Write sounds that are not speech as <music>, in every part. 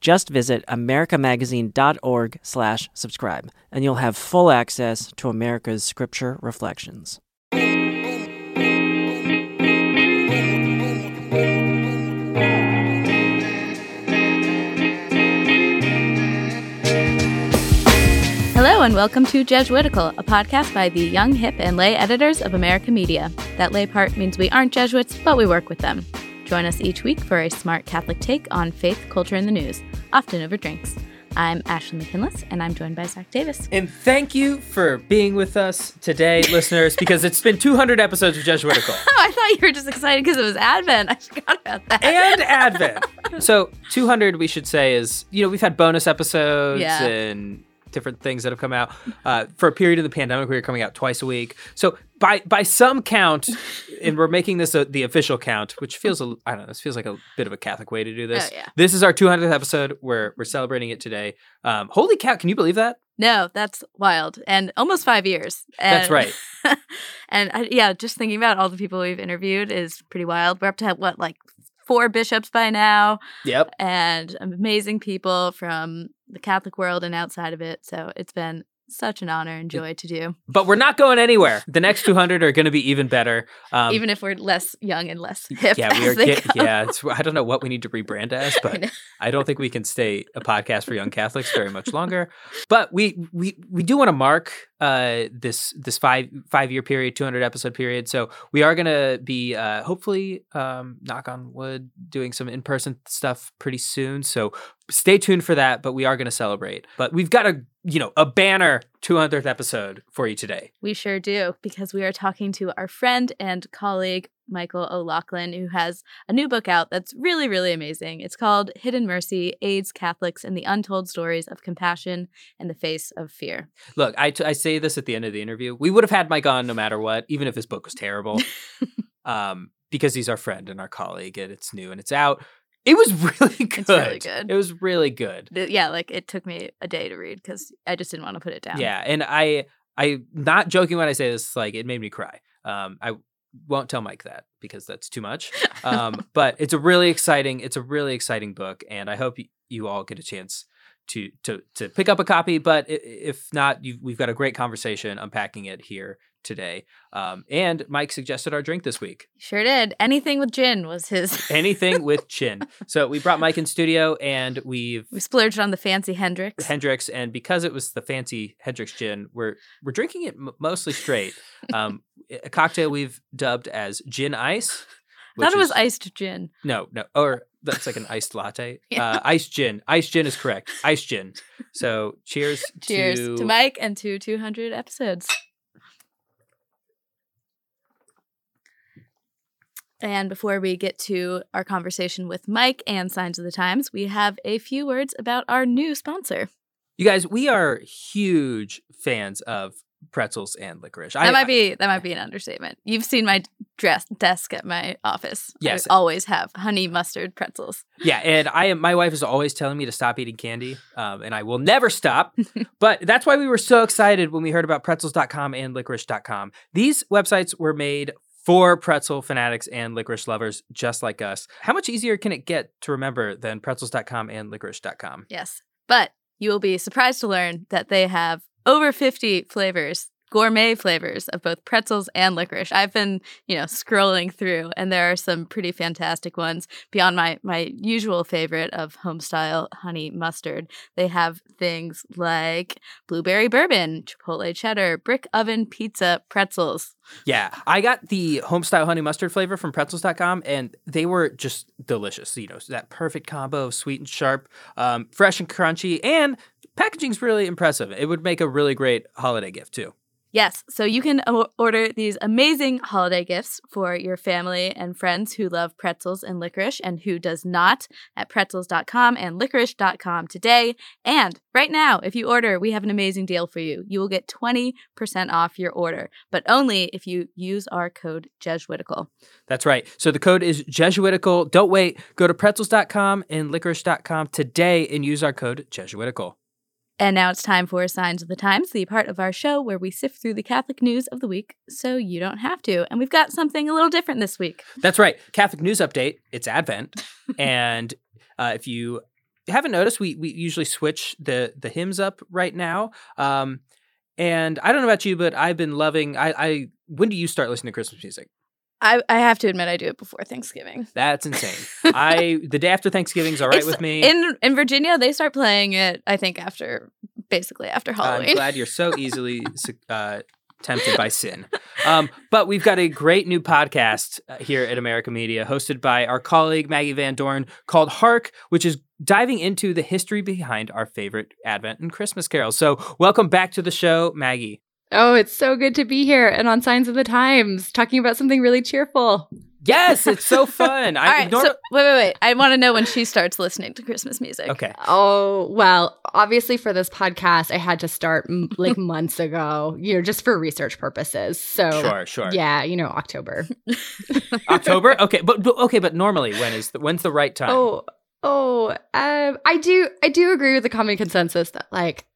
Just visit americamagazine.org slash subscribe, and you'll have full access to America's scripture reflections. Hello and welcome to Jesuitical, a podcast by the young, hip, and lay editors of America Media. That lay part means we aren't Jesuits, but we work with them. Join us each week for a smart Catholic take on faith, culture, and the news, often over drinks. I'm Ashley McKinless, and I'm joined by Zac Davis. And thank you for being with us today, listeners, because it's been 200 episodes of Jesuitical. <laughs> Oh, I thought you were just excited because it was Advent. I forgot about that. and Advent. <laughs> So 200, we should say, is, you know, we've had bonus episodes Yeah. and different things that have come out. Uh, for a period of the pandemic, we were coming out twice a week. So by by some count, <laughs> and we're making this a, the official count, which feels, a, I don't know, this feels like a bit of a Catholic way to do this. Oh, yeah. This is our 200th episode. We're, we're celebrating it today. Um, holy cow, can you believe that? No, that's wild. And almost five years. And, That's right. <laughs> and I, yeah, just thinking about all the people we've interviewed is pretty wild. We're up to what, like four bishops by now, Yep. and amazing people from the Catholic world and outside of it. So it's been such an honor and joy to do, But we're not going anywhere. The next 200 are going to be even better. Um, even if we're less young and less hip. yeah, we are. Get, yeah, it's, I don't know what we need to rebrand as, <laughs> but know. I don't think we can stay a podcast for young Catholics very much longer. But we we we do want to mark uh, this this five five year period, two hundred episode period. So we are going to be uh, hopefully, um, knock on wood, doing some in person stuff pretty soon. So stay tuned for that. But we are going to celebrate. But we've got a you know a banner 200th episode for you today. We sure do, because we are talking to our friend and colleague, Michael O'Loughlin, who has a new book out that's really, really amazing. It's called Hidden Mercy AIDS, Catholics, and the Untold Stories of Compassion in the Face of Fear. Look, I, t- I say this at the end of the interview. We would have had Mike on no matter what, even if his book was terrible, <laughs> um, because he's our friend and our colleague, and it's new and it's out. It was <laughs> really good. really good. It was really good. Yeah, like it took me a day to read because I just didn't want to put it down. Yeah, and I I not joking when I say this. Like it made me cry. Um, I won't tell Mike that because that's too much. Um, <laughs> but it's a really exciting. It's a really exciting book, and I hope y- you all get a chance to to to pick up a copy. But if not, you've, we've got a great conversation unpacking it here today. Um, and Mike suggested our drink this week. Sure did. Anything with gin was his. <laughs> Anything with gin. So we brought Mike in studio, and we've we splurged on the fancy Hendrick's. Hendrick's, and because it was the fancy Hendrick's gin, we're we're drinking it m- mostly straight. <laughs> Um, a cocktail we've dubbed as gin ice. I thought it was is- iced gin. No, no, or that's like an iced latte. <laughs> Yeah. Uh, iced gin. Iced gin is correct. Iced gin. So cheers. Cheers to, to Mike and to 200 episodes. And before we get to our conversation with Mike and Signs of the Times, we have a few words about our new sponsor. You guys, we are huge fans of pretzels and licorice. That might be that might be an understatement. You've seen my dress desk at my office. Yes. I always have honey mustard pretzels. Yeah, and I am. My wife is always telling me to stop eating candy, um, and I will never stop. <laughs> but that's why we were so excited when we heard about pretzels.com and licorice.com. These websites were made for pretzel fanatics and licorice lovers just like us. How much easier can it get to remember than pretzels.com and licorice.com? Yes. But you will be surprised to learn that they have over 50 flavors, gourmet flavors of both pretzels and licorice. I've been, you know, scrolling through and there are some pretty fantastic ones beyond my my usual favorite of homestyle honey mustard. They have things like blueberry bourbon, chipotle cheddar, brick oven pizza pretzels. Yeah, I got the homestyle honey mustard flavor from pretzels.com and they were just delicious. You know, that perfect combo of sweet and sharp, um, fresh and crunchy, and packaging's really impressive. It would make a really great holiday gift too. Yes, so you can order these amazing holiday gifts for your family and friends who love pretzels and licorice and who does not at pretzels.com and licorice.com today. And right now, if you order, we have an amazing deal for you. You will get 20% off your order, but only if you use our code Jesuitical. That's right. So the code is Jesuitical. Don't wait. Go to pretzels.com and licorice.com today and use our code Jesuitical. And now it's time for Signs of the Times, the part of our show where we sift through the Catholic news of the week so you don't have to. And we've got something a little different this week. That's right. Catholic news update. It's Advent, <laughs> and uh, if you haven't noticed, we we usually switch the the hymns up right now. Um, and I don't know about you, but I've been loving. I, I when do you start listening to Christmas music? I, I have to admit, I do it before Thanksgiving. That's insane. <laughs> I the day after Thanksgiving's all right It's- with me. In in Virginia, they start playing it. I think after basically after Halloween. I'm glad you're so <laughs> easily uh, tempted by sin. Um, but we've got a great new podcast uh, here at America Media, hosted by our colleague Maggie Van Dorn, called Hark, which is diving into the history behind our favorite Advent and Christmas carols. So, welcome back to the show, Maggie. Oh, it's so good to be here and on Signs of the Times talking about something really cheerful. Yes, it's so <laughs> fun. I All right, norma- so wait, wait, wait. I want to know when she starts listening to Christmas music. okay. Oh, well, obviously for this podcast, I had to start m- like months ago, you know, just for research purposes. So, Sure, sure. yeah, you know, October. <laughs> October. Okay, but, but okay, but normally when is the, when's the right time? Oh, oh, um, I do, I do agree with the common consensus that like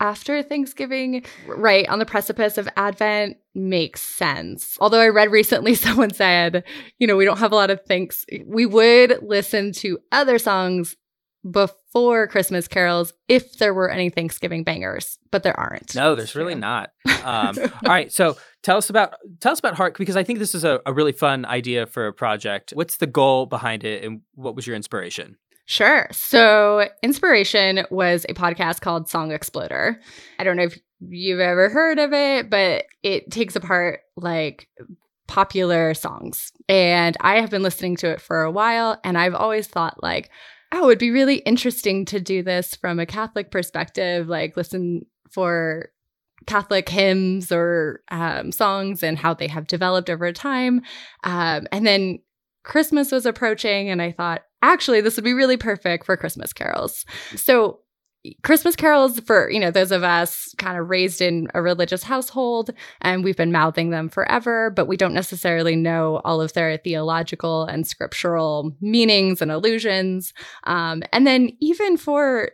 after Thanksgiving, right on the precipice of Advent makes sense. Although I read recently <laughs> someone said, you know, we don't have a lot of thanks. We would listen to other songs before Christmas carols if there were any Thanksgiving bangers, but there aren't. No, there's really not. Um, <laughs> all right, so tell us about tell us about Hark because I think this is a, a really fun idea for a project. What's the goal behind it, and what was your inspiration? Sure. So, inspiration was a podcast called Song Exploder. I don't know if you've ever heard of it, but it takes apart like popular songs. And I have been listening to it for a while, and I've always thought, like, oh, it would be really interesting to do this from a Catholic perspective, like, listen for Catholic hymns or um, songs and how they have developed over time. Um, and then Christmas was approaching, and I thought, actually, this would be really perfect for Christmas carols. So, Christmas carols for, you know, those of us kind of raised in a religious household and we've been mouthing them forever, but we don't necessarily know all of their theological and scriptural meanings and allusions. Um, and then even for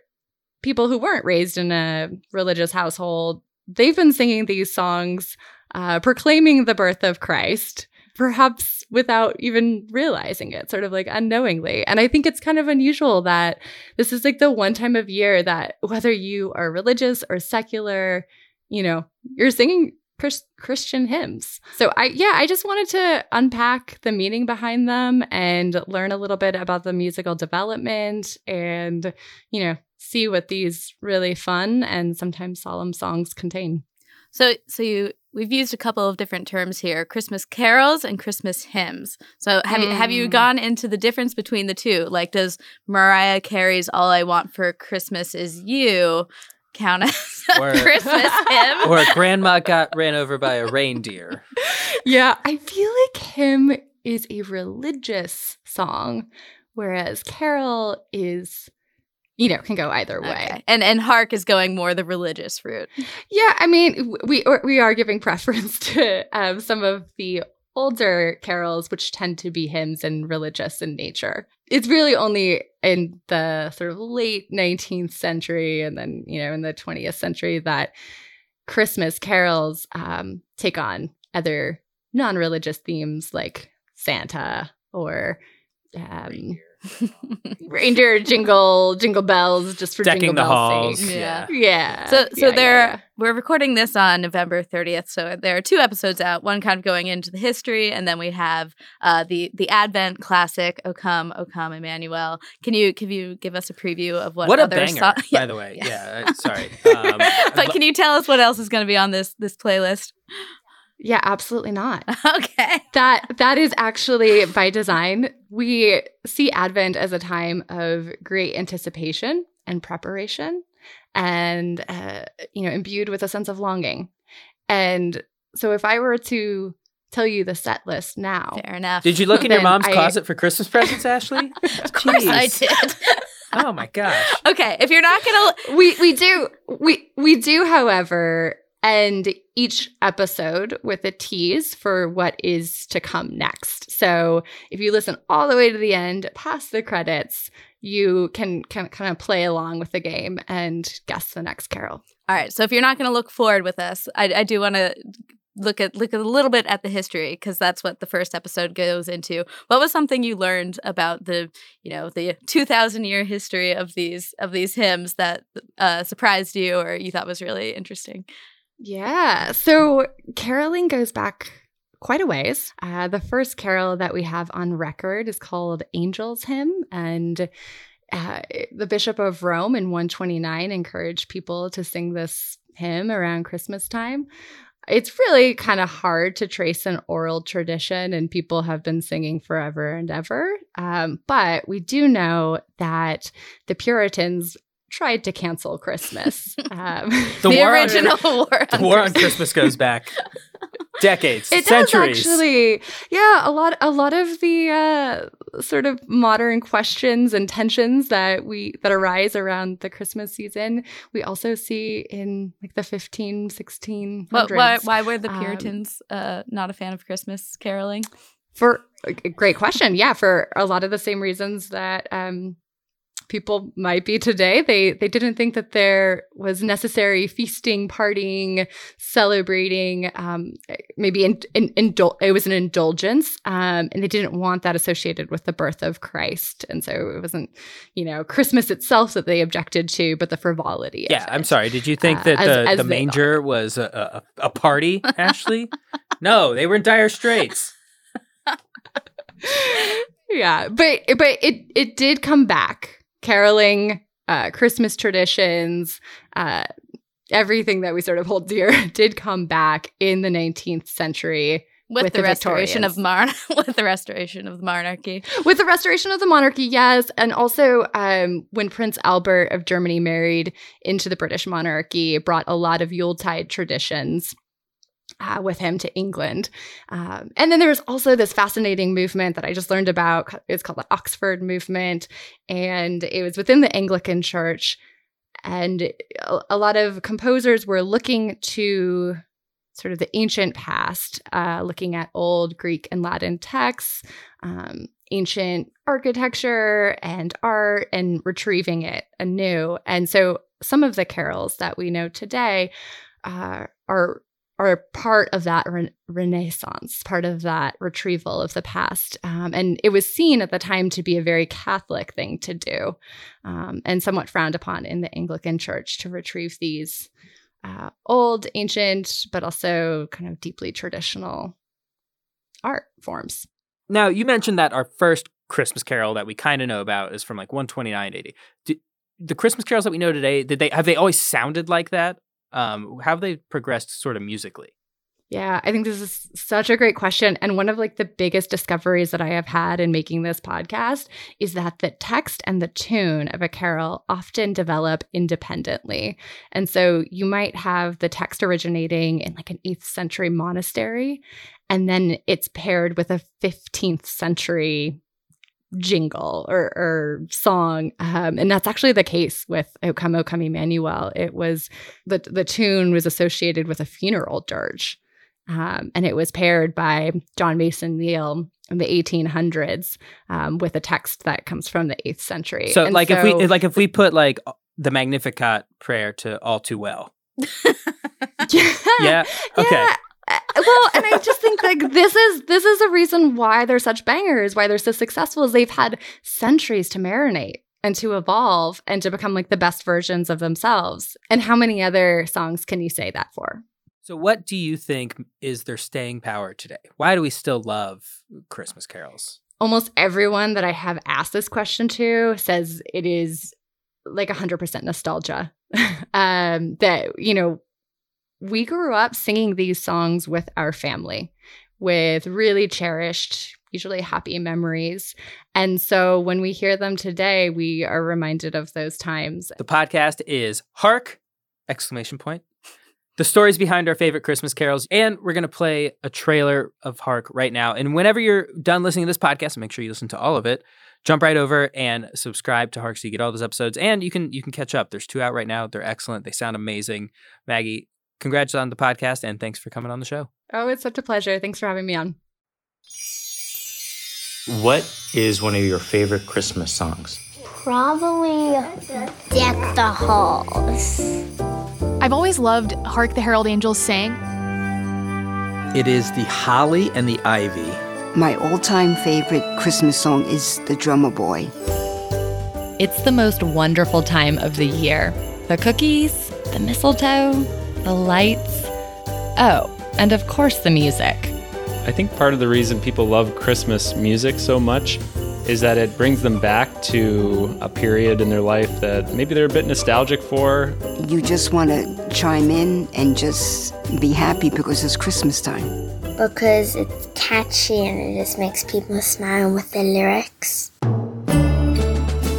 people who weren't raised in a religious household, they've been singing these songs uh, proclaiming the birth of Christ perhaps without even realizing it, sort of like unknowingly. And I think it's kind of unusual that this is like the one time of year that whether you are religious or secular, you know, you're singing Chris- Christian hymns. So I yeah, I just wanted to unpack the meaning behind them and learn a little bit about the musical development and, you know, see what these really fun and sometimes solemn songs contain. So, so you we've used a couple of different terms here: Christmas carols and Christmas hymns. So, have you have you Mm. gone into the difference between the two? Like, does Mariah Carey's "All I Want for Christmas Is You" count <laughs> as a Or- Christmas <laughs> hymn? Or grandma got ran over by a reindeer. <laughs> Yeah, I feel like hymn is a religious song, whereas carol is, you know, can go either way. Okay. And and hark is going more the religious route. Yeah, I mean, we we are giving <laughs> preference to um, some of the older carols, which tend to be hymns and religious in nature. It's really only in the sort of late 19th century and then, you know, in the 20th century that Christmas carols um, take on other non religious themes like Santa or um, reindeer jingle, jingle bells, just for Decking jingle the bells' halls. sake. Yeah. Yeah. So so Yeah, there yeah, yeah. we're recording this on November 30th. So there are two episodes out, one kind of going into the history and then we have uh, the the Advent classic O Come O Come Emmanuel. Can you can you give us a preview of what, What a banger, so- by the way. yeah. Yeah, uh, sorry. Um, <laughs> but can you tell us what else is going to be on this this playlist? Yeah, absolutely not. <laughs> okay. That that is actually by design. We see Advent as a time of great anticipation and preparation, and uh, you know, imbued with a sense of longing. And so if I were to tell you the set list now, Fair enough. Did you look in your mom's I- closet for Christmas presents, <laughs> Ashley? <laughs> Of course I did. Oh my gosh. okay, if you're not gonna we we do we we do however end each episode with a tease for what is to come next so if you listen all the way to the end past the credits you can, can kind of play along with the game and guess the next carol All right. So if you're not going to look forward with us, I, I do want to look at look a little bit at the history because that's what the first episode goes into. What was something you learned about the you know the 2,000 year history of these of these hymns that uh, surprised you or you thought was really interesting? Yeah so caroling goes back quite a ways uh, the first carol that we have on record is called angel's hymn and uh, the Bishop of Rome in 129 encouraged people to sing this hymn around Christmas time. It's really kind of hard to trace an oral tradition, and people have been singing forever and ever. Um, but we do know that the Puritans tried to cancel Christmas. <laughs> um, The, the war original on, war. the war on Christmas goes back <laughs> decades, it centuries. does actually yeah a lot a lot of the uh, sort of modern questions and tensions that we that arise around the christmas season we also see in like the 15 16 What, why, why were the Puritans uh, not a fan of Christmas caroling? for great question yeah for a lot of the same reasons that um people might be today they they didn't think that there was necessary feasting partying celebrating um maybe in, in, indul- it was an indulgence um and they didn't want that associated with the birth of christ and so it wasn't you know christmas itself that they objected to but the frivolity of Yeah, I'm sorry. Did you think Uh, that as- the, as the manger was a, a, a party, <laughs> Ashley? no, they were in dire straits. <laughs> <laughs> yeah, but but it it did come back. Caroling, uh, Christmas traditions, uh, everything that we sort of hold dear <laughs> did come back in the 19th century With, With the, the restoration of mon- <laughs> with the restoration of the monarchy. with the restoration of the monarchy. Yes, and also um, when Prince Albert of Germany married into the British monarchy, brought a lot of Yuletide traditions. Uh, with him to England. Um, and then there was also this fascinating movement that I just learned about. It's called the Oxford movement. And it was within the Anglican Church. And a, lot of composers were looking to sort of the ancient past, uh, looking at old Greek and Latin texts, um, ancient architecture and art, and retrieving it anew. And so some of the carols that we know today uh, are are part of that re- renaissance, part of that retrieval of the past. Um, and it was seen at the time to be a very Catholic thing to do um, and somewhat frowned upon in the Anglican Church to retrieve these uh, old, ancient, but also kind of deeply traditional art forms. Now, you mentioned that our first Christmas carol that we kind of know about is from like 129 AD. Do, the Christmas carols that we know today, did they have they always sounded like that? Um, how have they progressed sort of musically? Yeah, I think this is such a great question. And one of like the biggest discoveries that I have had in making this podcast is that the text and the tune of a carol often develop independently. And so you might have the text originating in like an 8th century monastery, and then it's paired with a 15th century jingle or, or song. Um, and that's actually the case with O Come, O Come Emmanuel. It was the, the tune was associated with a funeral dirge. Um, and it was paired by John Mason Neale in the 1800s um, with a text that comes from the 8th century. So, And like if we like if we put like the Magnificat prayer to all too well. <laughs> yeah, Yeah. Okay. Yeah. Uh, well, and I just think like this is this is a reason why they're such bangers, why they're so successful is they've had centuries to marinate and to evolve and to become like the best versions of themselves. And how many other songs can you say that for? So, what do you think is their staying power today? Why do we still love Christmas carols? Almost everyone that I have asked this question to says it is like 100% nostalgia. <laughs> um that you know we grew up singing these songs with our family with really cherished usually happy memories and so when we hear them today we are reminded of those times The podcast is Hark! Exclamation point. the stories behind our favorite Christmas carols, and we're going to play a trailer of Hark right now. And whenever you're done listening to this podcast, make sure you listen to all of it. Jump right over and subscribe to Hark so you get all those episodes, and you can you can catch up. There's two out right now. They're excellent. They sound amazing. Maggie, congrats on the podcast, and thanks for coming on the show. Oh, it's such a pleasure. Thanks for having me on. What is one of your favorite Christmas songs? Probably Deck the Halls. I've always loved Hark the Herald Angels Sing. It is the holly and the ivy. My all time favorite Christmas song is The Drummer Boy. It's the most wonderful time of the year. The cookies, the mistletoe, the lights. Oh, and of course, the music. I think part of the reason people love Christmas music so much is that it brings them back to a period in their life that maybe they're a bit nostalgic for. You just want to chime in and just be happy because it's Christmas time. Because it's catchy and it just makes people smile with the lyrics.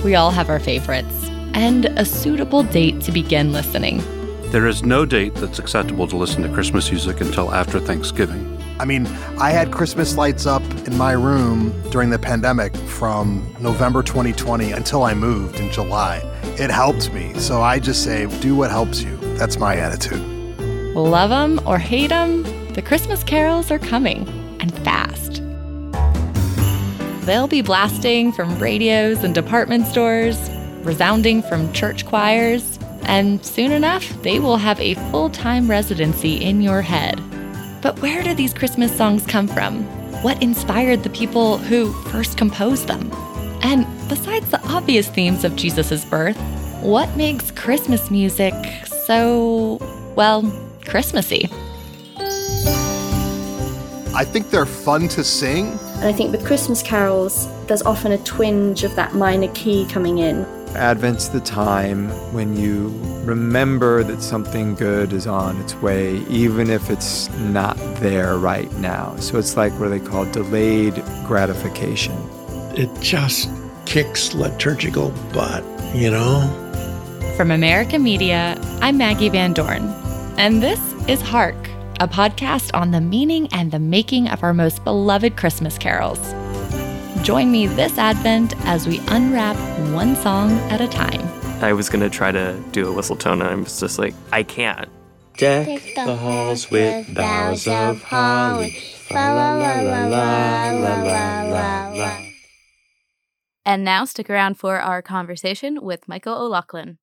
We all have our favorites and a suitable date to begin listening. There is no date that's acceptable to listen to Christmas music until after Thanksgiving. I mean, I had Christmas lights up in my room during the pandemic from November 2020 until I moved in July. It helped me. So I just say, do what helps you. That's my attitude. Love them or hate them, the Christmas carols are coming and fast. They'll be blasting from radios and department stores, resounding from church choirs, and soon enough, they will have a full time residency in your head. But where do these Christmas songs come from? What inspired the people who first composed them? And besides the obvious themes of Jesus' birth, what makes Christmas music so, well, Christmassy? I think they're fun to sing. And I think with Christmas carols, there's often a twinge of that minor key coming in. Advent's the time when you remember that something good is on its way, even if it's not there right now. So it's like what they call delayed gratification. It just kicks liturgical butt, you know? From America Media, I'm Maggie Van Dorn, and this is Hark, a podcast on the meaning and the making of our most beloved Christmas carols. Join me this Advent as we unwrap one song at a time. I was gonna try to do a whistle tone, and I was just like, I can't. Deck the halls with boughs of holly. La la la la la la la la. And now stick around for our conversation with Michael O'Loughlin.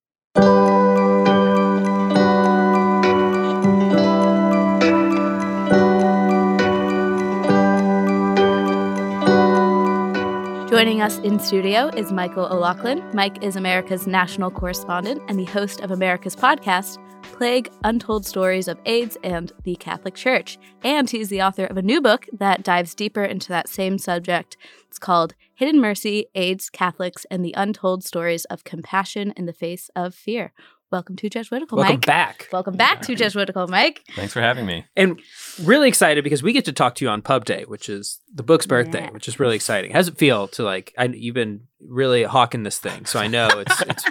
Joining us in studio is Michael O'Loughlin. Mike is America's national correspondent and the host of America's podcast, Plague Untold Stories of AIDS and the Catholic Church. And he's the author of a new book that dives deeper into that same subject. It's called Hidden Mercy AIDS, Catholics, and the Untold Stories of Compassion in the Face of Fear. Welcome to Jesuitical, Welcome Mike. back. Welcome back to Jesuitical, Mike. Thanks for having me. And really excited because we get to talk to you on Pub Day, which is the book's birthday, Yeah. which is really exciting. How does it feel to like? I, you've been really hawking this thing, so I know <laughs> it's it's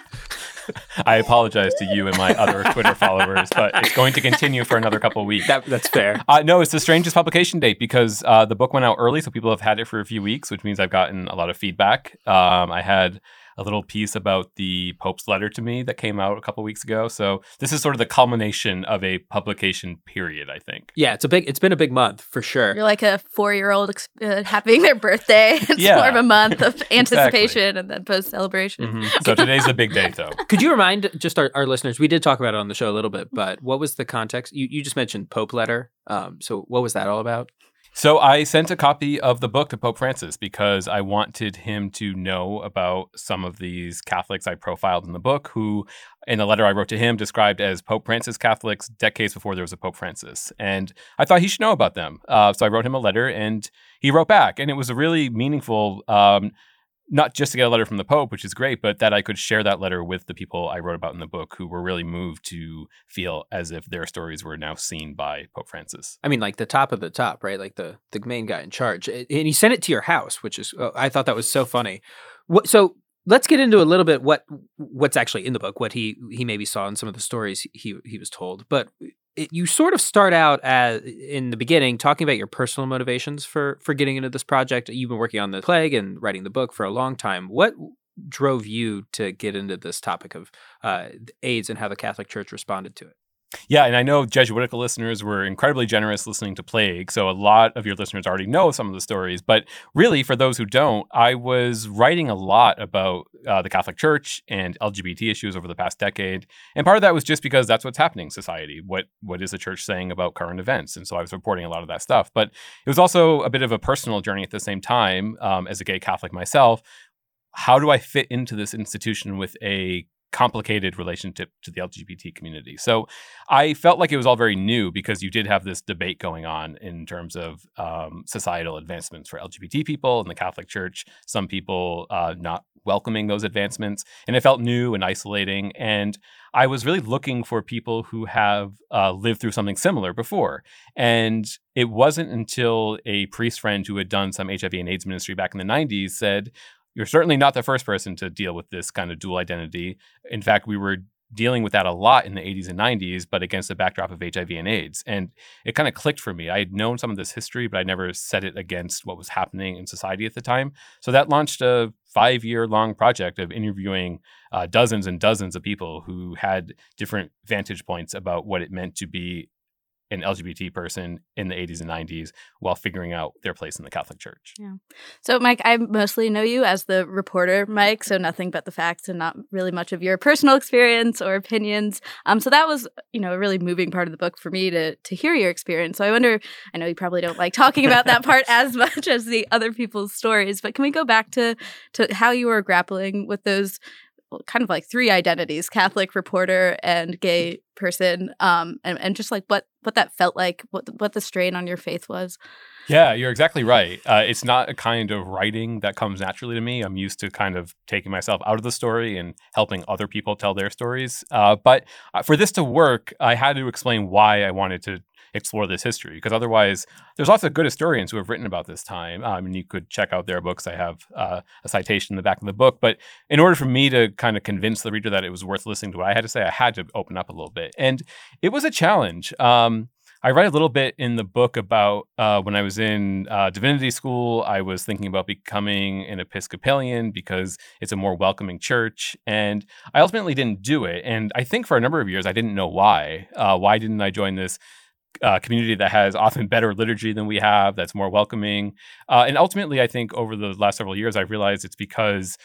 I apologize to you and my other Twitter followers, but it's going to continue for another couple of weeks. that, that's fair. Uh, no, it's the strangest publication date because uh, the book went out early, so people have had it for a few weeks, which means I've gotten a lot of feedback. Um, I had a little piece about the Pope's letter to me that came out a couple weeks ago. So this is sort of the culmination of a publication period, I think. Yeah, it's a big. It's been a big month for sure. You're like a four year old uh, having their birthday. <laughs> It's Yeah. more of a month of <laughs> anticipation and then post celebration. Mhm. So today's a big day, though. <laughs> Could you remind just our, our listeners? We did talk about it on the show a little bit, but what was the context? You you just mentioned Pope letter. Um, so what was that all about? So I sent a copy of the book to Pope Francis because I wanted him to know about some of these Catholics I profiled in the book, who, in a letter I wrote to him, described as Pope Francis Catholics decades before there was a Pope Francis. And I thought he should know about them. Uh, so I wrote him a letter, and he wrote back, and it was a really meaningful. Um, not just to get a letter from the Pope, which is great, but that I could share that letter with the people I wrote about in the book who were really moved to feel as if their stories were now seen by Pope Francis. I mean, like the top of the top, right? Like the the main guy in charge, and he sent it to your house, which is uh, I thought that was so funny. What so? Let's get into a little bit what what's actually in the book, what he he maybe saw in some of the stories he he was told. But it, you sort of start out as in the beginning talking about your personal motivations for for getting into this project. You've been working on the plague and writing the book for a long time. What drove you to get into this topic of uh, AIDS and how the Catholic Church responded to it? Yeah, and I know Jesuitical listeners were incredibly generous listening to Plague, so a lot of your listeners already know some of the stories. But really, for those who don't, I was writing a lot about uh, the Catholic Church and LGBT issues over the past decade, and part of that was just because that's what's happening in society. What what is the church saying about current events? And so I was reporting a lot of that stuff. But it was also a bit of a personal journey at the same time. Um, as a gay Catholic myself, how do I fit into this institution with a complicated relationship to the LGBT community. So I felt like it was all very new because you did have this debate going on in terms of um, societal advancements for LGBT people in the Catholic Church, some people uh, not welcoming those advancements. And it felt new and isolating. And I was really looking for people who have uh, lived through something similar before. And it wasn't until a priest friend who had done some HIV and AIDS ministry back in the 90s said, you're certainly not the first person to deal with this kind of dual identity. In fact, we were dealing with that a lot in the 80s and 90s, but against the backdrop of HIV and AIDS. And it kind of clicked for me. I had known some of this history, but I never set it against what was happening in society at the time. So that launched a five year long project of interviewing uh, dozens and dozens of people who had different vantage points about what it meant to be an LGBT person in the 80s and 90s while figuring out their place in the Catholic Church. Yeah. So, Mike, I mostly know you as the reporter, Mike, so nothing but the facts and not really much of your personal experience or opinions. Um, so that was, you know, a really moving part of the book for me to to hear your experience. So I wonder, I know you probably don't like talking about that part <laughs> as much as the other people's stories, but can we go back to to how you were grappling with those kind of like three identities catholic reporter and gay person um and, and just like what what that felt like what what the strain on your faith was. Yeah you're exactly right. Uh, it's not a kind of writing that comes naturally to me. I'm used to kind of taking myself out of the story and helping other people tell their stories. Uh, but uh, for this to work i had to explain why i wanted to explore this history because otherwise there's lots of good historians who have written about this time um, and you could check out their books i have uh, a citation in the back of the book but in order for me to kind of convince the reader that it was worth listening to what i had to say i had to open up a little bit and it was a challenge um, I write a little bit in the book about uh, when I was in uh, divinity school. I was thinking about becoming an Episcopalian because it's a more welcoming church, and I ultimately didn't do it. And I think for a number of years I didn't know why. Uh, why didn't I join this uh, community that has often better liturgy than we have, that's more welcoming. Uh, and ultimately, I think over the last several years, I've realized it's because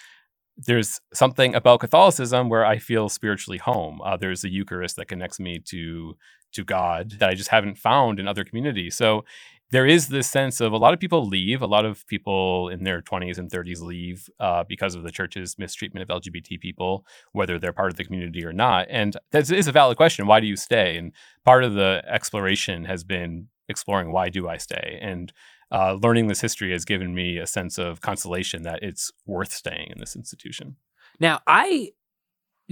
there's something about Catholicism where I feel spiritually home. Uh, there's a Eucharist that connects me to to God that I just haven't found in other communities. So there is this sense of a lot of people leave. A lot of people in their 20s and 30s leave uh, because of the church's mistreatment of LGBT people, whether they're part of the community or not. And that is a valid question. Why do you stay? And part of the exploration has been exploring why do I stay? And uh, learning this history has given me a sense of consolation that it's worth staying in this institution. Now, I,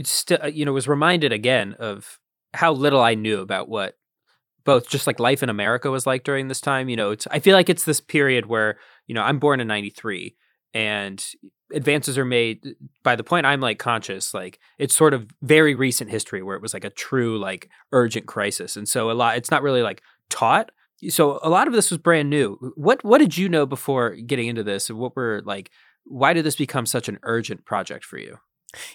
st- you know, was reminded again of how little I knew about what both just like life in America was like during this time. You know, it's I feel like it's this period where, you know, I'm born in 93 and advances are made by the point I'm like conscious, like it's sort of very recent history where it was like a true like urgent crisis. And so a lot it's not really like taught. So a lot of this was brand new. What what did you know before getting into this? And what were like why did this become such an urgent project for you?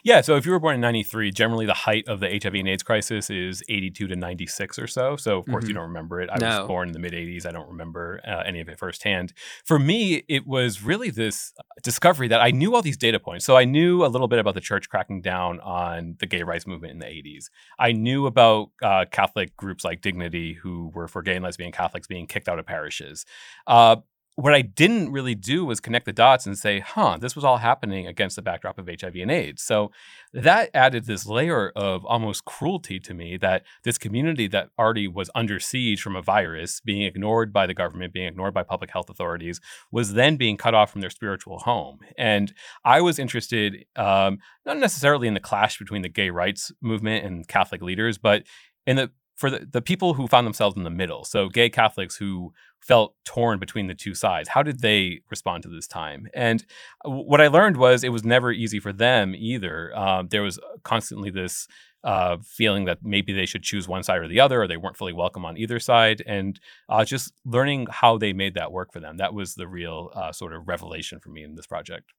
Yeah, so if you were born in 93, generally the height of the HIV and AIDS crisis is 82 to 96 or so. So, of course, mm-hmm. you don't remember it. I no. was born in the mid 80s. I don't remember uh, any of it firsthand. For me, it was really this discovery that I knew all these data points. So, I knew a little bit about the church cracking down on the gay rights movement in the 80s. I knew about uh, Catholic groups like Dignity, who were for gay and lesbian Catholics being kicked out of parishes. Uh, what I didn't really do was connect the dots and say, huh, this was all happening against the backdrop of HIV and AIDS. So that added this layer of almost cruelty to me that this community that already was under siege from a virus, being ignored by the government, being ignored by public health authorities, was then being cut off from their spiritual home. And I was interested, um, not necessarily in the clash between the gay rights movement and Catholic leaders, but in the for the, the people who found themselves in the middle, so gay Catholics who felt torn between the two sides, how did they respond to this time? And what I learned was it was never easy for them either. Um, there was constantly this uh, feeling that maybe they should choose one side or the other, or they weren't fully welcome on either side, and uh, just learning how they made that work for them. That was the real uh, sort of revelation for me in this project.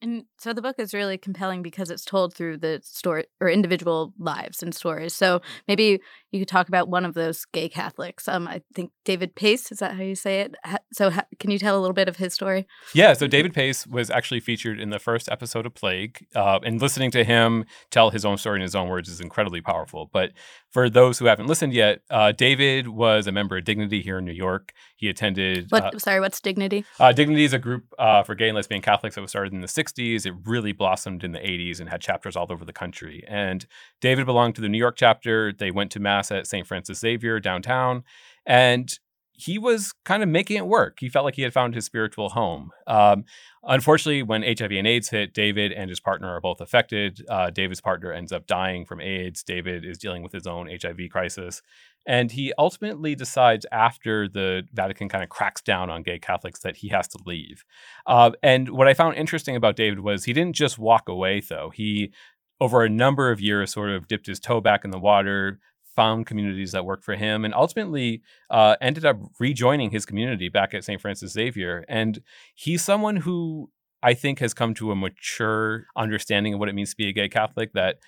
And so the book is really compelling because it's told through the story or individual lives and stories. So maybe you could talk about one of those gay Catholics. Um, I think David Pace is that how you say it? So ha- can you tell a little bit of his story? Yeah. So David Pace was actually featured in the first episode of Plague, uh, and listening to him tell his own story in his own words is incredibly powerful. But for those who haven't listened yet, uh, David was a member of Dignity here in New York. He attended. What? Uh, sorry, what's Dignity? uh, Dignity is a group uh, for gay and lesbian Catholics that was started in the 60s. It really blossomed in the 80s and had chapters all over the country. And David belonged to the New York chapter. They went to Mass at St. Francis Xavier downtown. And he was kind of making it work. He felt like he had found his spiritual home. Um, unfortunately, when HIV and AIDS hit, David and his partner are both affected. Uh, David's partner ends up dying from AIDS. David is dealing with his own HIV crisis. And he ultimately decides after the Vatican kind of cracks down on gay Catholics that he has to leave. Uh, and what I found interesting about David was he didn't just walk away, though. He, over a number of years, sort of dipped his toe back in the water, found communities that worked for him, and ultimately uh, ended up rejoining his community back at St. Francis Xavier. And he's someone who I think has come to a mature understanding of what it means to be a gay Catholic that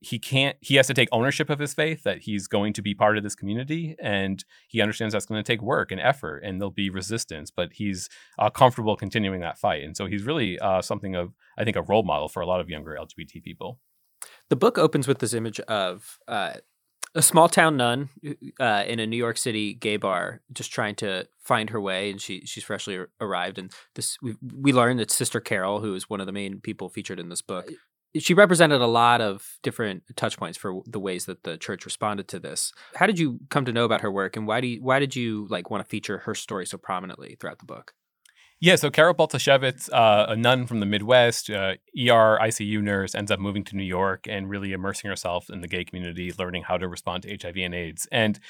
he can't he has to take ownership of his faith that he's going to be part of this community and he understands that's going to take work and effort and there'll be resistance but he's uh, comfortable continuing that fight and so he's really uh, something of i think a role model for a lot of younger lgbt people the book opens with this image of uh, a small town nun uh, in a New York City gay bar, just trying to find her way, and she she's freshly arrived. And this we we learn that Sister Carol, who is one of the main people featured in this book, she represented a lot of different touch points for the ways that the church responded to this. How did you come to know about her work, and why do you, why did you like want to feature her story so prominently throughout the book? Yeah, so Carol Baltosiewich, uh, a nun from the Midwest, uh, ER ICU nurse, ends up moving to New York and really immersing herself in the gay community, learning how to respond to HIV and AIDS. And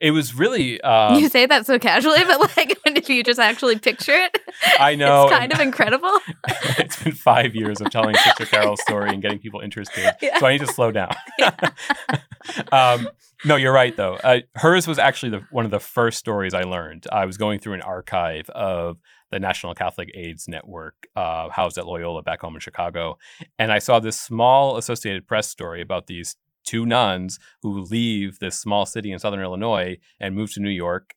it was really. Um, you say that so casually, but like, <laughs> if you just actually picture it, I know. It's kind of incredible. <laughs> it's been five years of telling Sister Carol's story and getting people interested. <laughs> Yeah. So I need to slow down. um, no, you're right, though. Uh, hers was actually the, one of the first stories I learned. I was going through an archive of the National Catholic AIDS Network, uh, housed at Loyola back home in Chicago. And I saw this small Associated Press story about these two nuns who leave this small city in southern Illinois and move to New York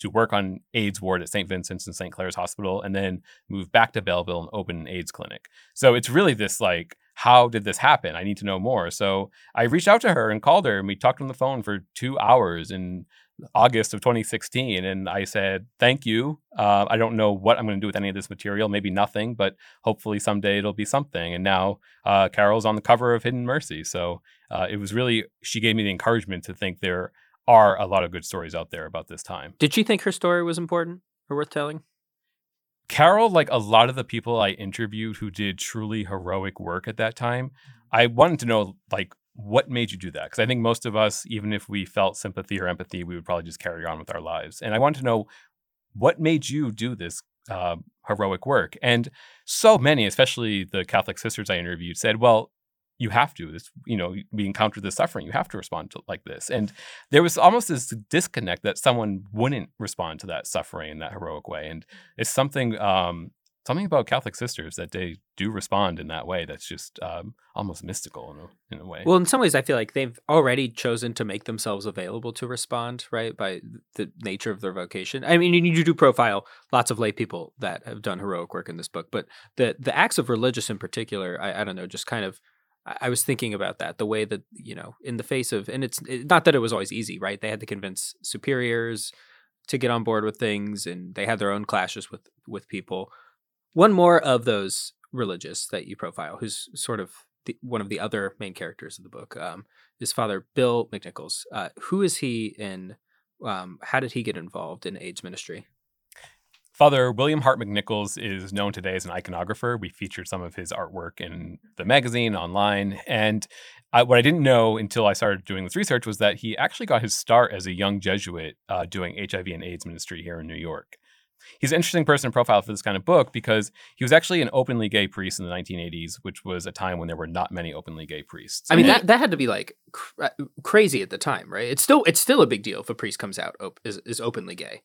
to work on AIDS ward at St. Vincent's and St. Clare's Hospital, and then move back to Belleville and open an AIDS clinic. So it's really this like, how did this happen? I need to know more. So I reached out to her and called her, and we talked on the phone for two hours in August of 2016. And I said, Thank you. Uh, I don't know what I'm going to do with any of this material, maybe nothing, but hopefully someday it'll be something. And now uh, Carol's on the cover of Hidden Mercy. So uh, it was really, she gave me the encouragement to think there are a lot of good stories out there about this time. Did she think her story was important or worth telling? Carol, like a lot of the people I interviewed who did truly heroic work at that time, I wanted to know like what made you do that? Because I think most of us, even if we felt sympathy or empathy, we would probably just carry on with our lives. And I wanted to know what made you do this uh, heroic work. And so many, especially the Catholic sisters I interviewed, said, "Well, you have to. This, you know, we encounter this suffering. You have to respond to like this." And there was almost this disconnect that someone wouldn't respond to that suffering in that heroic way. And it's something um, something about Catholic sisters that they do respond in that way that's just um, almost mystical in a, in a way. Well, in some ways, I feel like they've already chosen to make themselves available to respond, right, by the nature of their vocation. I mean, you do profile lots of lay people that have done heroic work in this book, but the the acts of religious in particular, I, I don't know, just kind of. I was thinking about that the way that you know, in the face of, and it's it, not that it was always easy, right? They had to convince superiors to get on board with things, and they had their own clashes with with people one more of those religious that you profile, who's sort of the, one of the other main characters of the book, um, is Father Bill McNichols. Uh, who is he and um, how did he get involved in AIDS ministry? Father William Hart McNichols is known today as an iconographer. We featured some of his artwork in the magazine, online. And I, what I didn't know until I started doing this research was that he actually got his start as a young Jesuit uh, doing HIV and AIDS ministry here in New York. He's an interesting person to profile for this kind of book because he was actually an openly gay priest in the 1980s, which was a time when there were not many openly gay priests. I mean that that had to be like cra- crazy at the time, right? It's still it's still a big deal if a priest comes out op- is, is openly gay.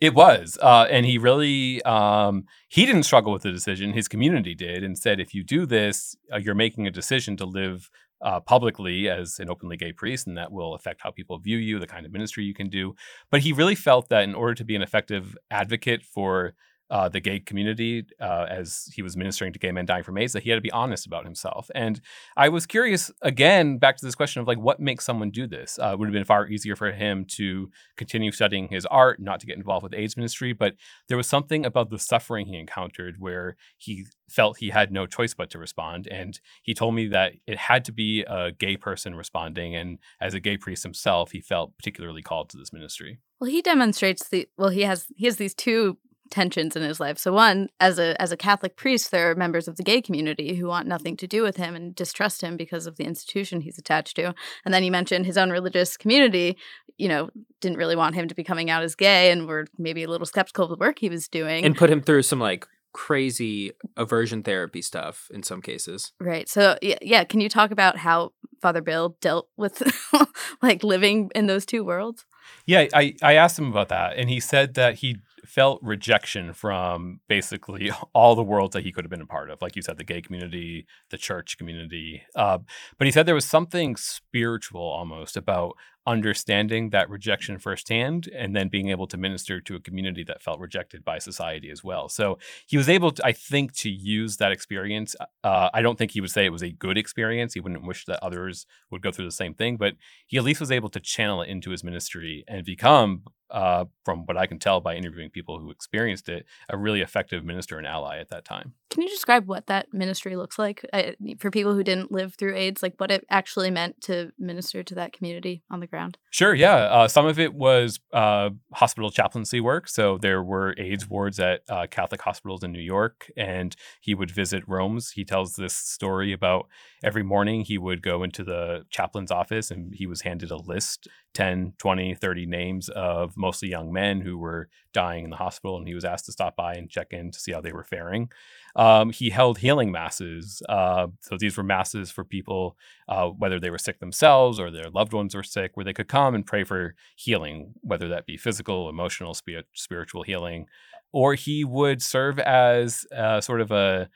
It was, uh, and he really um, he didn't struggle with the decision. His community did, and said, if you do this, uh, you're making a decision to live uh, publicly as an openly gay priest, and that will affect how people view you, the kind of ministry you can do. But he really felt that in order to be an effective advocate for uh, the gay community uh, as he was ministering to gay men dying from AIDS that he had to be honest about himself. And I was curious again back to this question of like what makes someone do this. Uh, it would have been far easier for him to continue studying his art, not to get involved with AIDS ministry, but there was something about the suffering he encountered where he felt he had no choice but to respond. And he told me that it had to be a gay person responding. And as a gay priest himself, he felt particularly called to this ministry. Well, he demonstrates the well. He has he has these two tensions in his life. So one, as a as a Catholic priest, there are members of the gay community who want nothing to do with him and distrust him because of the institution he's attached to. And then he mentioned his own religious community, you know, didn't really want him to be coming out as gay and were maybe a little skeptical of the work he was doing. And put him through some like crazy aversion therapy stuff in some cases. Right. So yeah, yeah, can you talk about how Father Bill dealt with <laughs> like living in those two worlds? Yeah, I, I asked him about that, and he said that he felt rejection from basically <laughs> all the worlds that he could have been a part of. Like you said, the gay community, the church community. Uh, but he said there was something spiritual almost about understanding that rejection firsthand and then being able to minister to a community that felt rejected by society as well. So he was able, to, I think, to use that experience. Uh, I don't think he would say it was a good experience. He wouldn't wish that others would go through the same thing, but he at least was able to channel it into his ministry and become, uh, from what I can tell by interviewing people who experienced it, a really effective minister and ally at that time. Can you describe what that ministry looks like uh, for people who didn't live through AIDS, like what it actually meant to minister to that community on the ground? Sure, yeah. Uh, some of it was uh, hospital chaplaincy work. So there were AIDS wards at uh, Catholic hospitals in New York, and he would visit rooms. He tells this story about every morning he would go into the chaplain's office and he was handed a list 10, 20, 30 names of mostly young men who were dying in the hospital, and he was asked to stop by and check in to see how they were faring. Um, he held healing masses. Uh, so these were masses for people, uh, whether they were sick themselves or their loved ones were sick, where they could come and pray for healing, whether that be physical, emotional, spi- spiritual healing. Or he would serve as uh, sort of a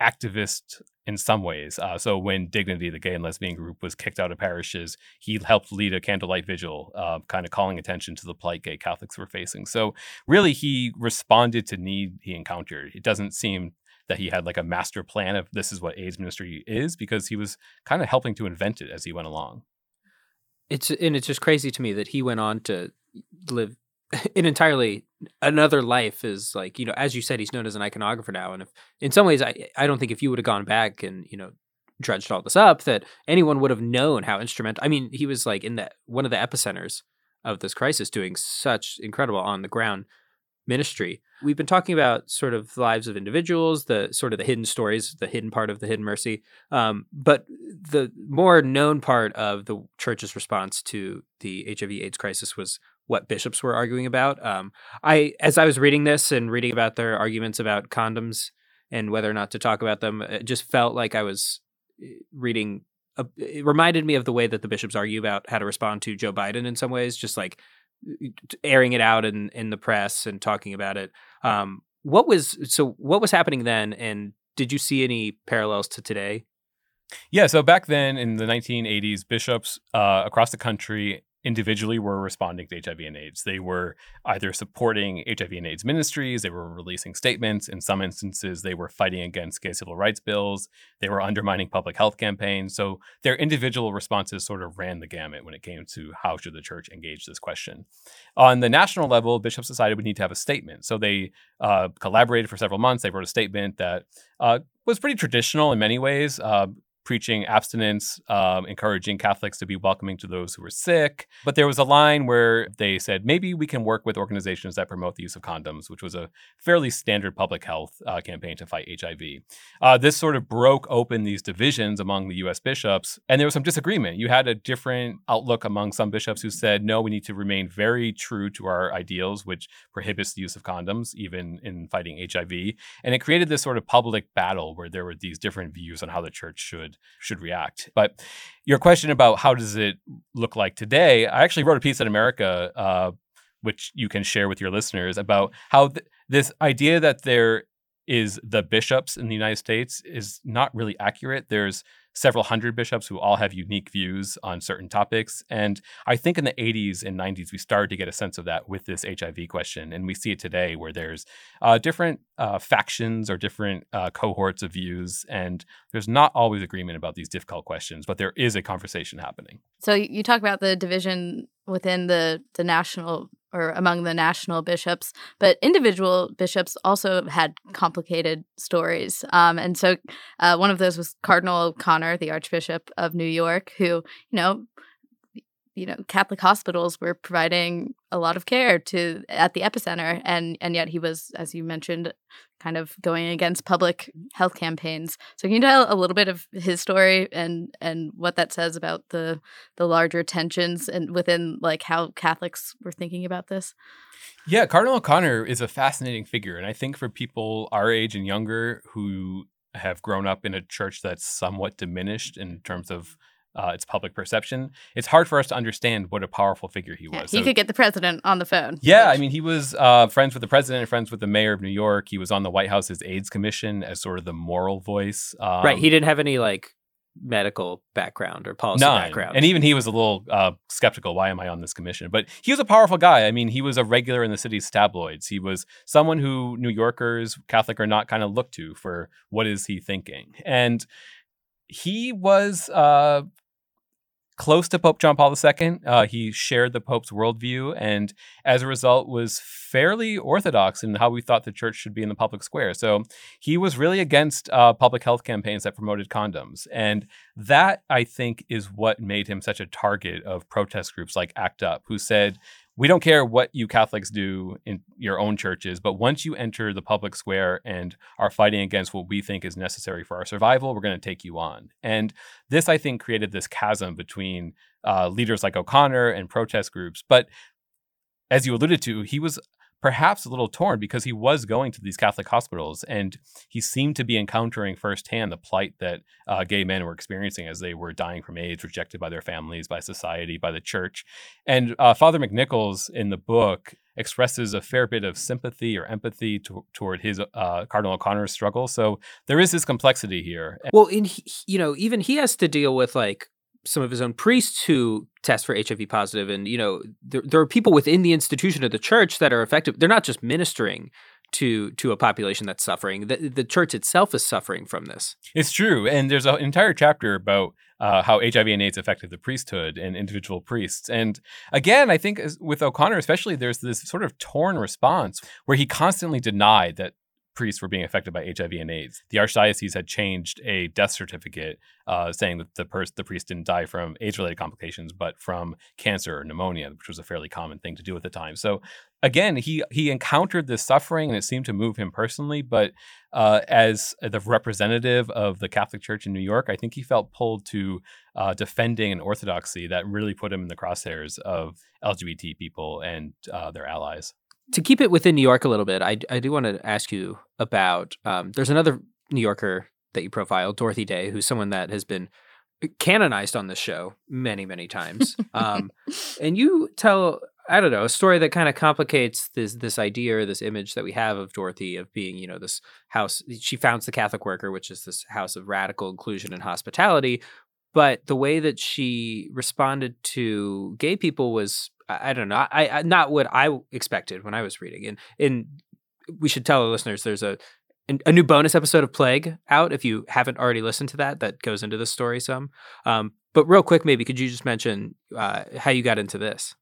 activist in some ways. Uh, so when Dignity, the gay and lesbian group, was kicked out of parishes, he helped lead a candlelight vigil, uh, kind of calling attention to the plight gay Catholics were facing. So really, he responded to need he encountered. It doesn't seem that he had like a master plan of this is what AIDS ministry is because he was kind of helping to invent it as he went along. It's and it's just crazy to me that he went on to live <laughs> an entirely another life is like you know as you said he's known as an iconographer now and if in some ways i i don't think if you would have gone back and you know dredged all this up that anyone would have known how instrumental i mean he was like in the one of the epicenters of this crisis doing such incredible on the ground ministry. We've been talking about sort of lives of individuals the sort of the hidden stories the hidden part of the hidden mercy um, but the more known part of the church's response to the hiv aids crisis was what bishops were arguing about. Um, I, as I was reading this and reading about their arguments about condoms and whether or not to talk about them, it just felt like I was reading. A, it reminded me of the way that the bishops argue about how to respond to Joe Biden in some ways, just like airing it out in in the press and talking about it. Um, what was so? What was happening then? And did you see any parallels to today? Yeah, so back then in the 1980s, bishops uh, across the country individually were responding to HIV and AIDS. They were either supporting HIV and AIDS ministries, they were releasing statements. In some instances, they were fighting against gay civil rights bills, they were undermining public health campaigns. So their individual responses sort of ran the gamut when it came to how should the church engage this question. On the national level, bishops decided we need to have a statement. So they uh, collaborated for several months. They wrote a statement that uh, was pretty traditional in many ways. Uh, preaching abstinence, um, encouraging Catholics to be welcoming to those who were sick. But there was a line where they said maybe we can work with organizations that promote the use of condoms, which was a fairly standard public health uh, campaign to fight HIV. Uh, this sort of broke open these divisions among the U.S. bishops, and there was some disagreement. You had a different outlook among some bishops who said, no, we need to remain very true to our ideals, which prohibits the use of condoms, even in fighting HIV. And it created this sort of public battle where there were these different views on how the church should should react. But your question about how does it look like today? I actually wrote a piece in America, uh, which you can share with your listeners about how th- this idea that there is the bishops in the United States is not really accurate. There's several hundred bishops who all have unique views on certain topics. And I think in the 80s and 90s, we started to get a sense of that with this HIV question. And we see it today where there's uh, different uh, factions or different uh, cohorts of views. And there's not always agreement about these difficult questions, but there is a conversation happening. So you talk about the division within the, the national or among the national bishops, but individual bishops also had complicated stories. Um, and so uh, one of those was Cardinal O'Connor, the Archbishop of New York, who, you know, you know, Catholic hospitals were providing a lot of care to at the epicenter, and and yet he was, as you mentioned, kind of going against public health campaigns. So can you tell a little bit of his story and and what that says about the the larger tensions and within like how Catholics were thinking about this? Yeah, Cardinal O'Connor is a fascinating figure, and I think for people our age and younger who have grown up in a church that's somewhat diminished in terms of uh, its public perception, it's hard for us to understand what a powerful figure he was. Yeah, he So- could get the president on the phone. yeah, I mean, he was uh, friends with the president and friends with the mayor of New York. He was on the White House's AIDS Commission as sort of the moral voice. Um, right. He didn't have any like medical background or policy None. background. And even he was a little uh, skeptical. Why am I on this commission? But he was a powerful guy. I mean, he was a regular in the city's tabloids. He was someone who New Yorkers, Catholic or not, kind of looked to for what is he thinking. And he was uh, close to Pope John Paul II. Uh, he shared the Pope's worldview, and as a result, was fairly orthodox in how we thought the church should be in the public square. So he was really against uh, public health campaigns that promoted condoms, and that I think is what made him such a target of protest groups like ACT UP, who said. We don't care what you Catholics do in your own churches, but once you enter the public square and are fighting against what we think is necessary for our survival, we're going to take you on. And this, I think, created this chasm between uh, leaders like O'Connor and protest groups. But as you alluded to, he was perhaps a little torn because he was going to these Catholic hospitals and he seemed to be encountering firsthand the plight that uh, gay men were experiencing as they were dying from AIDS, rejected by their families, by society, by the church. And uh, Father McNichols in the book expresses a fair bit of sympathy or empathy to, toward his uh, Cardinal O'Connor's struggle. So there is this complexity here. Well, he- you know, even he has to deal with like some of his own priests who test for HIV positive, and you know, there, there are people within the institution of the church that are effective. They're not just ministering to to a population that's suffering. The, the church itself is suffering from this. It's true. And there's an entire chapter about uh, how HIV and AIDS affected the priesthood and individual priests. And again, I think with O'Connor, especially, there's this sort of torn response where he constantly denied that priests were being affected by HIV and AIDS. The archdiocese had changed a death certificate uh, saying that the, the priest didn't die from AIDS related complications, but from cancer or pneumonia, which was a fairly common thing to do at the time. So again, he he encountered this suffering and it seemed to move him personally, but uh, as the representative of the Catholic Church in New York, I think he felt pulled to uh, defending an orthodoxy that really put him in the crosshairs of LGBT people and uh, their allies. To keep it within New York a little bit, I, I do want to ask you about. Um, there's another New Yorker that you profile, Dorothy Day, who's someone that has been canonized on this show many, many times. um, <laughs> and you tell, I don't know, a story that kind of complicates this this idea or this image that we have of Dorothy of being, you know, this house. She founds the Catholic Worker, which is this house of radical inclusion and hospitality. But the way that she responded to gay people was, I, don't know, I, I not what I expected when I was reading. And and we should tell our listeners there's a a new bonus episode of Plague out if you haven't already listened to that. That goes into the story some. Um, but real quick, maybe could you just mention uh, how you got into this?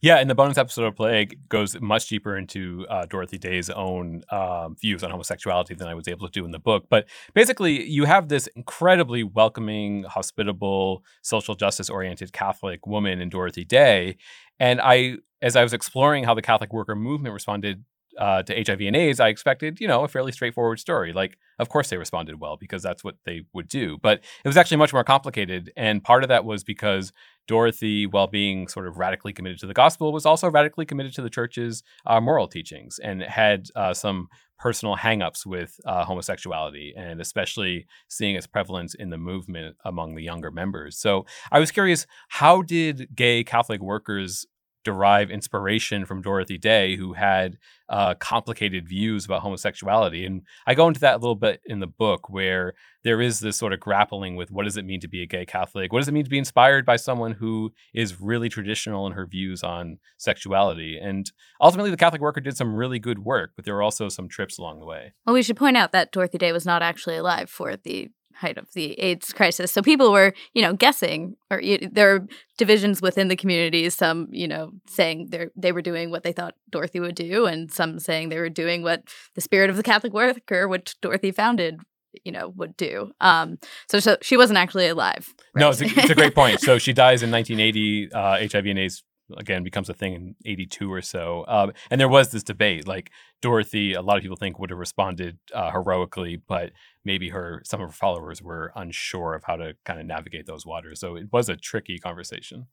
Yeah, and the bonus episode of Plague goes much deeper into uh, Dorothy Day's own um, views on homosexuality than I was able to do in the book. But basically, you have this incredibly welcoming, hospitable, social justice oriented Catholic woman in Dorothy Day. And I, as I was exploring how the Catholic worker movement responded uh, to HIV and AIDS, I expected, you know, a fairly straightforward story. Like, of course they responded well because that's what they would do. But it was actually much more complicated. And part of that was because Dorothy, while being sort of radically committed to the gospel, was also radically committed to the church's uh, moral teachings and had uh, some personal hangups with uh, homosexuality and especially seeing its prevalence in the movement among the younger members. So I was curious, how did gay Catholic workers derive inspiration from Dorothy Day, who had uh, complicated views about homosexuality. And I go into that a little bit in the book, where there is this sort of grappling with what does it mean to be a gay Catholic? What does it mean to be inspired by someone who is really traditional in her views on sexuality? And ultimately, the Catholic worker did some really good work, but there were also some trips along the way. Well, we should point out that Dorothy Day was not actually alive for the height of the AIDS crisis. So people were, you know, guessing, or you, there are divisions within the community. Some, you know, saying they they were doing what they thought Dorothy would do, and some saying they were doing what the spirit of the Catholic worker, which Dorothy founded, you know, would do. Um, so, so she wasn't actually alive. Right? No, it's a, it's a, great point. So <laughs> she dies in 1980. Uh, HIV and AIDS again becomes a thing in 82 or so um, and there was this debate like dorothy a lot of people think would have responded uh, heroically but maybe her some of her followers were unsure of how to kind of navigate those waters so it was a tricky conversation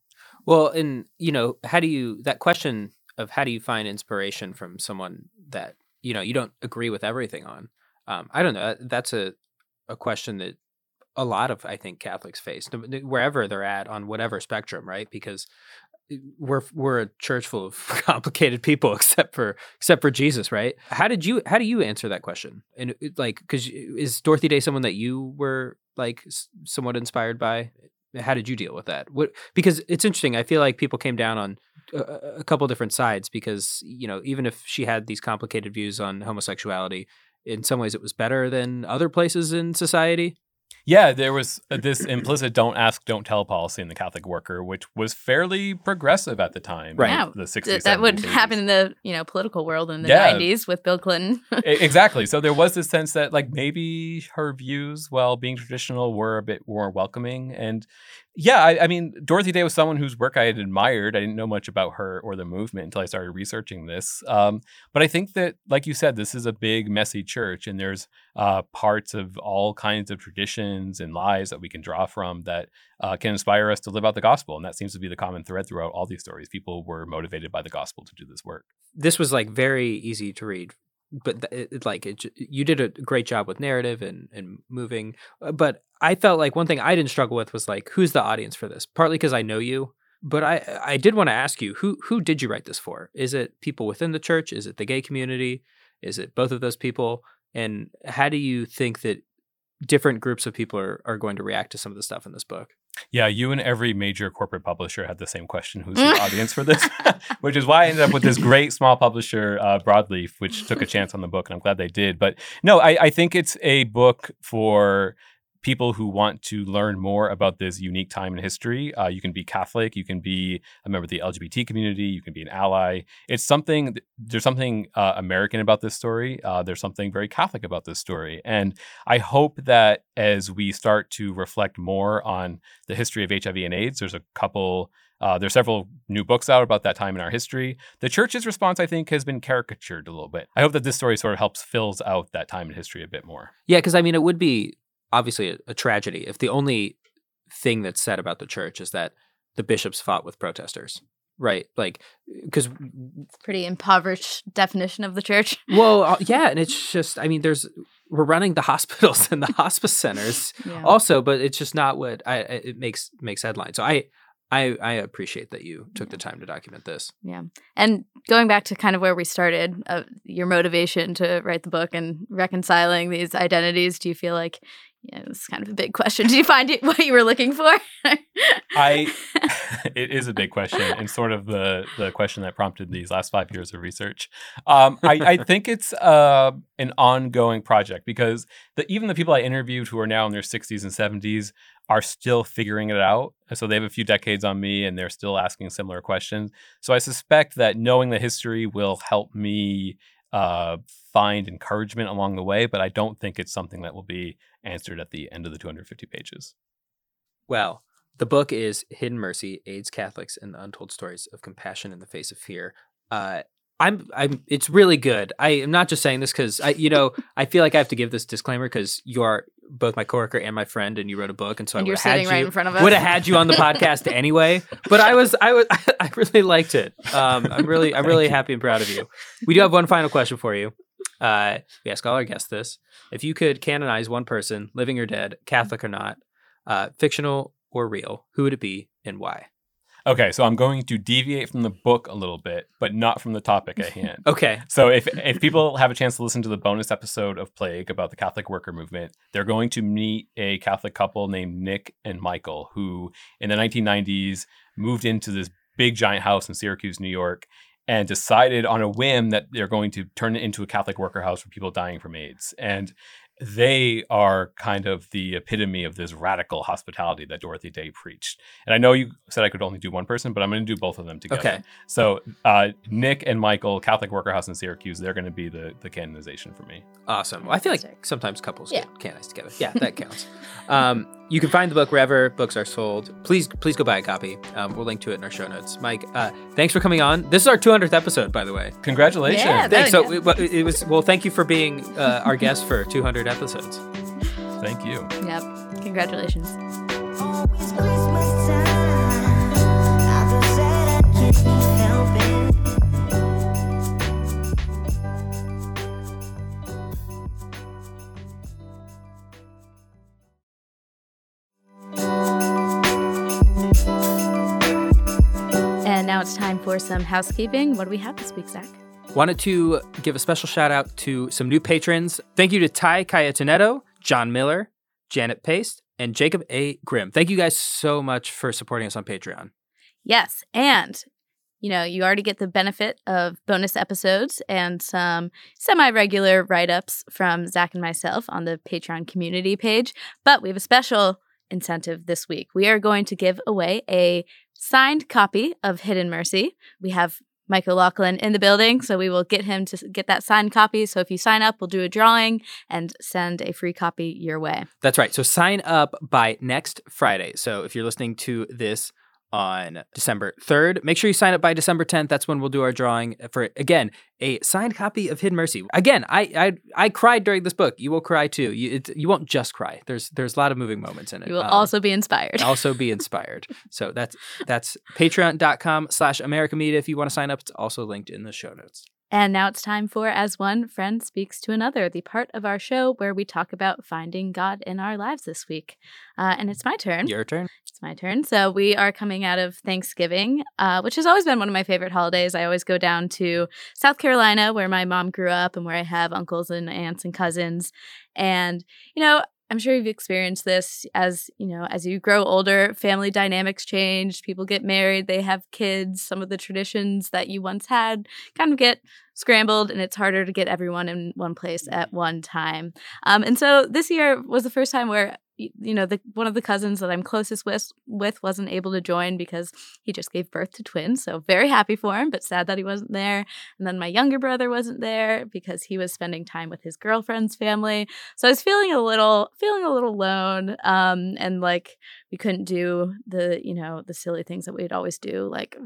well and you know how do you that question of how do you find inspiration from someone that you know you don't agree with everything on um, i don't know that's a a question that a lot of I think Catholics face wherever they're at on whatever spectrum, right? Because we're we're a church full of <laughs> complicated people <laughs> except for except for Jesus, right? How did you how do you answer that question? And like cuz is Dorothy Day someone that you were like somewhat inspired by? How did you deal with that? What because it's interesting. I feel like people came down on a, a couple different sides because, you know, even if she had these complicated views on homosexuality, in some ways it was better than other places in society. Yeah, there was uh, this implicit "don't ask, don't tell" policy in the Catholic worker, which was fairly progressive at the time, right? Yeah, the sixties. That would 80s. happen in the you know political world in the nineties yeah. with Bill Clinton. <laughs> exactly. So there was this sense that like maybe her views, while being traditional, were a bit more welcoming, and yeah, I, I, mean, Dorothy Day was someone whose work I had admired. I didn't know much about her or the movement until I started researching this. Um, but I think that, like you said, this is a big, messy church, and there's uh, parts of all kinds of traditions and lies that we can draw from that uh, can inspire us to live out the gospel. And that seems to be the common thread throughout all these stories. People were motivated by the gospel to do this work. This was like very easy to read but it, like it, you did a great job with narrative and and moving uh, but i felt like one thing i didn't struggle with was like who's the audience for this? Partly because i know you but i i did want to ask you who who did you write this for? Is it people within the church? Is it the gay community? Is it both of those people? And how do you think that different groups of people are, are going to react to some of the stuff in this book yeah, you and every major corporate publisher had the same question: Who's the <laughs> audience for this? <laughs> which is why I ended up with this <laughs> great small publisher, uh, Broadleaf, which took a chance on the book, and I'm glad they did. But no, I, I think it's a book for people who want to learn more about this unique time in history. Uh, you can be Catholic, you can be a member of the LGBT community, you can be an ally. It's something, there's something uh, American about this story. Uh, there's something very Catholic about this story. And I hope that as we start to reflect more on the history of HIV and AIDS, there's a couple. Uh, there's several new books out about that time in our history. The church's response, I think, has been caricatured a little bit. I hope that this story sort of helps fills out that time in history a bit more. Yeah, because I mean, it would be obviously a, a tragedy if the only thing that's said about the church is that the bishops fought with protesters right like because pretty impoverished definition of the church <laughs> well uh, <laughs> yeah and it's just i mean there's we're running the <laughs> hospitals and the hospice centers yeah. also but it's just not what i it makes makes headlines so i I, I appreciate that you took the time to document this. Yeah. And going back to kind of where we started, uh, your motivation to write the book and reconciling these identities, do you feel like yeah, it was kind of a big question. <laughs> Did you find it what you were looking for? <laughs> I <laughs> it is a big question and sort of the the question that prompted these last five years of research. Um, I, I, think it's uh, an ongoing project because the, even the people I interviewed who are now in their 60s and 70s are still figuring it out. So they have a few decades on me and they're still asking similar questions. So I suspect that knowing the history will help me uh, find encouragement along the way, but I don't think it's something that will be answered at the end of the 250 pages. Well, the book is Hidden Mercy: AIDS, Catholics, and the Untold Stories of Compassion in the Face of Fear. Uh, I'm, I'm. It's really good. I am not just saying this because I, you know, <laughs> I feel like I have to give this disclaimer because you are both my coworker and my friend, and you wrote a book, and so And I you're would have had sitting right you in front of us. would have had you on the podcast <laughs> anyway. But I was, I was, <laughs> I really liked it. Um, I'm really, I'm really happy and proud of you. We do have one final question for you. Uh, we ask all our guests this: If you could canonize one person, living or dead, Catholic or not, uh, fictional or real, who would it be and why? Okay, so I'm going to deviate from the book a little bit, but not from the topic at hand. <laughs> Okay. So if if people have a chance to listen to the bonus episode of Plague about the Catholic worker movement, they're going to meet a Catholic couple named Nick and Michael who in the 1990s moved into this big giant house in Syracuse, New York and decided on a whim that they're going to turn it into a Catholic worker house for people dying from AIDS. And they are kind of the epitome of this radical hospitality that Dorothy Day preached. And I know you said I could only do one person, but I'm going to do both of them together. Okay. So uh, Nick and Michael, Catholic Worker House in Syracuse, they're going to be the the canonization for me. Awesome. Well, I feel like sometimes couples Yeah. get canonized together. Yeah, that counts. <laughs> um, you can find the book wherever books are sold. Please, please go buy a copy. Um, we'll link to it in our show notes. Mike, uh, thanks for coming on. This is our 200th episode, by the way. Congratulations. Yeah, Thanks. So it, it was well. Thank you for being uh, our guest for 200 episodes. Thank you. Yep. Congratulations. And for some housekeeping. What do we have this week, Zac? Wanted to give a special shout out to some new patrons. Thank you to Ty Cayetanetto, John Miller, Janet Paste, and Jacob A. Grimm. Thank you guys so much for supporting us on Patreon. Yes. And, you know, you already get the benefit of bonus episodes and some semi regular write ups from Zac and myself on the Patreon community page. But we have a special incentive this week. We are going to give away a signed copy of Hidden Mercy. We have Michael O'Loughlin in the building, so we will get him to get that signed copy. So if you sign up, we'll do a drawing and send a free copy your way. That's right. So sign up by next Friday. So if you're listening to this on December 3rd, make sure you sign up by December 10th. That's when we'll do our drawing for again a signed copy of Hidden Mercy. Again, I I, I cried during this book. You will cry too. You it, you won't just cry. There's there's a lot of moving moments in it. You will Um, also be inspired. <laughs> also be inspired. So that's that's patreon.com slash America Media. If you want to sign up, it's also linked in the show notes. And now it's time for As One Friend Speaks to Another, the part of our show where we talk about finding God in our lives this week. Uh, and it's my turn. Your turn. My turn. So we are coming out of Thanksgiving, uh, which has always been one of my favorite holidays. I always go down to South Carolina, where my mom grew up and where I have uncles and aunts and cousins. And, you know, I'm sure you've experienced this as, you know, as you grow older, family dynamics change, people get married, they have kids, some of the traditions that you once had kind of get scrambled and it's harder to get everyone in one place at one time. Um, and so this year was the first time where you know the one of the cousins that I'm closest with with wasn't able to join because he just gave birth to twins. So very happy for him, but sad that he wasn't there. And then my younger brother wasn't there because he was spending time with his girlfriend's family. So I was feeling a little feeling a little alone um and like we couldn't do the you know the silly things that we'd always do like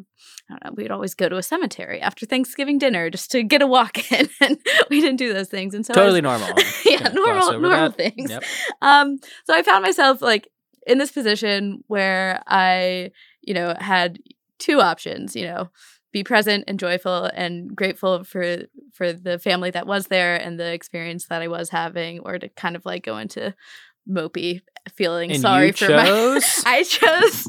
I don't know we'd always go to a cemetery after Thanksgiving dinner just to get a walk <laughs> in and we didn't do those things and so Totally was- normal. <laughs> yeah normal normal things Yep. um so I found myself like in this position where I you know had two options you know be present and joyful and grateful for for the family that was there and the experience that I was having or to kind of like go into mopey feeling And sorry for my <laughs> I chose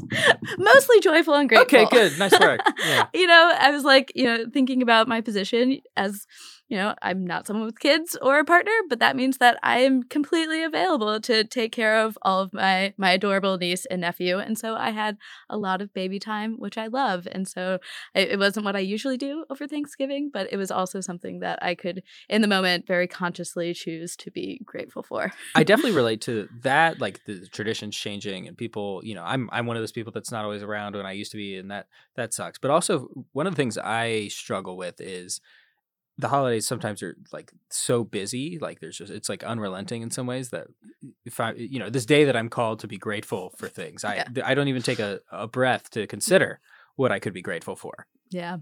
mostly joyful and grateful. Okay, good. Nice work. <laughs> Yeah. you know, I was like, you know, thinking about my position as you know, I'm not someone with kids or a partner, but that means that I am completely available to take care of all of my my adorable niece and nephew. And so I had a lot of baby time, which I love. And so it, it wasn't what I usually do over Thanksgiving, but it was also something that I could, in the moment, very consciously choose to be grateful for. I definitely <laughs> relate to that, like the traditions changing and people, you know, I'm I'm one of those people that's not always around when I used to be, and that that sucks. But also one of the things I struggle with is the holidays sometimes are like so busy like there's just it's like unrelenting in some ways that if i you know this day that i'm called to be grateful for things i Yeah. i don't even take a, a breath to consider what i could be grateful for Yeah,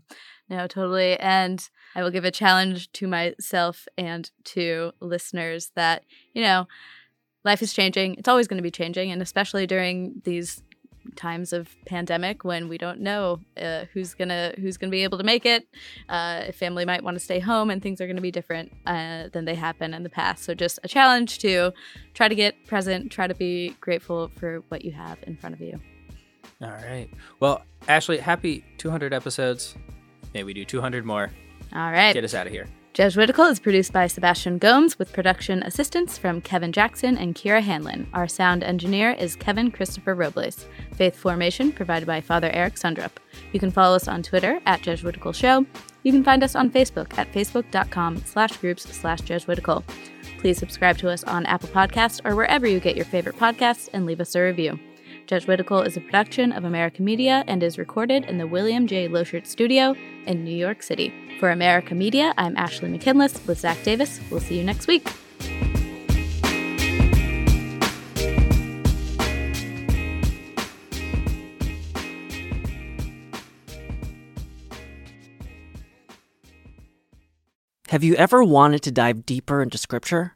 no, totally. And I will give a challenge to myself and to listeners that, you know, life is changing. It's always going to be changing. And especially during these times of pandemic when we don't know uh, who's gonna who's gonna be able to make it uh, family might want to stay home and things are going to be different uh, than they have been in the past. So just a challenge to try to get present try to be grateful for what you have in front of you. All right. Well ashley happy 200 episodes. May we do 200 more. All right. Get us out of here Jesuitical is produced by Sebastian Gomes with production assistance from Kevin Jackson and Kira Hanlon. Our sound engineer is Kevin Christopher Robles. Faith formation provided by Father Eric Sundrup. You can follow us on Twitter at Jesuitical Show. You can find us on Facebook at facebook.com slash groups slash Jesuitical. Please subscribe to us on Apple Podcasts or wherever you get your favorite podcasts and leave us a review. Jesuitical is a production of America Media and is recorded in the William J. Loschert Studio in New York City. For America Media, I'm Ashley McKinless with Zac Davis. We'll see you next week. Have you ever wanted to dive deeper into Scripture?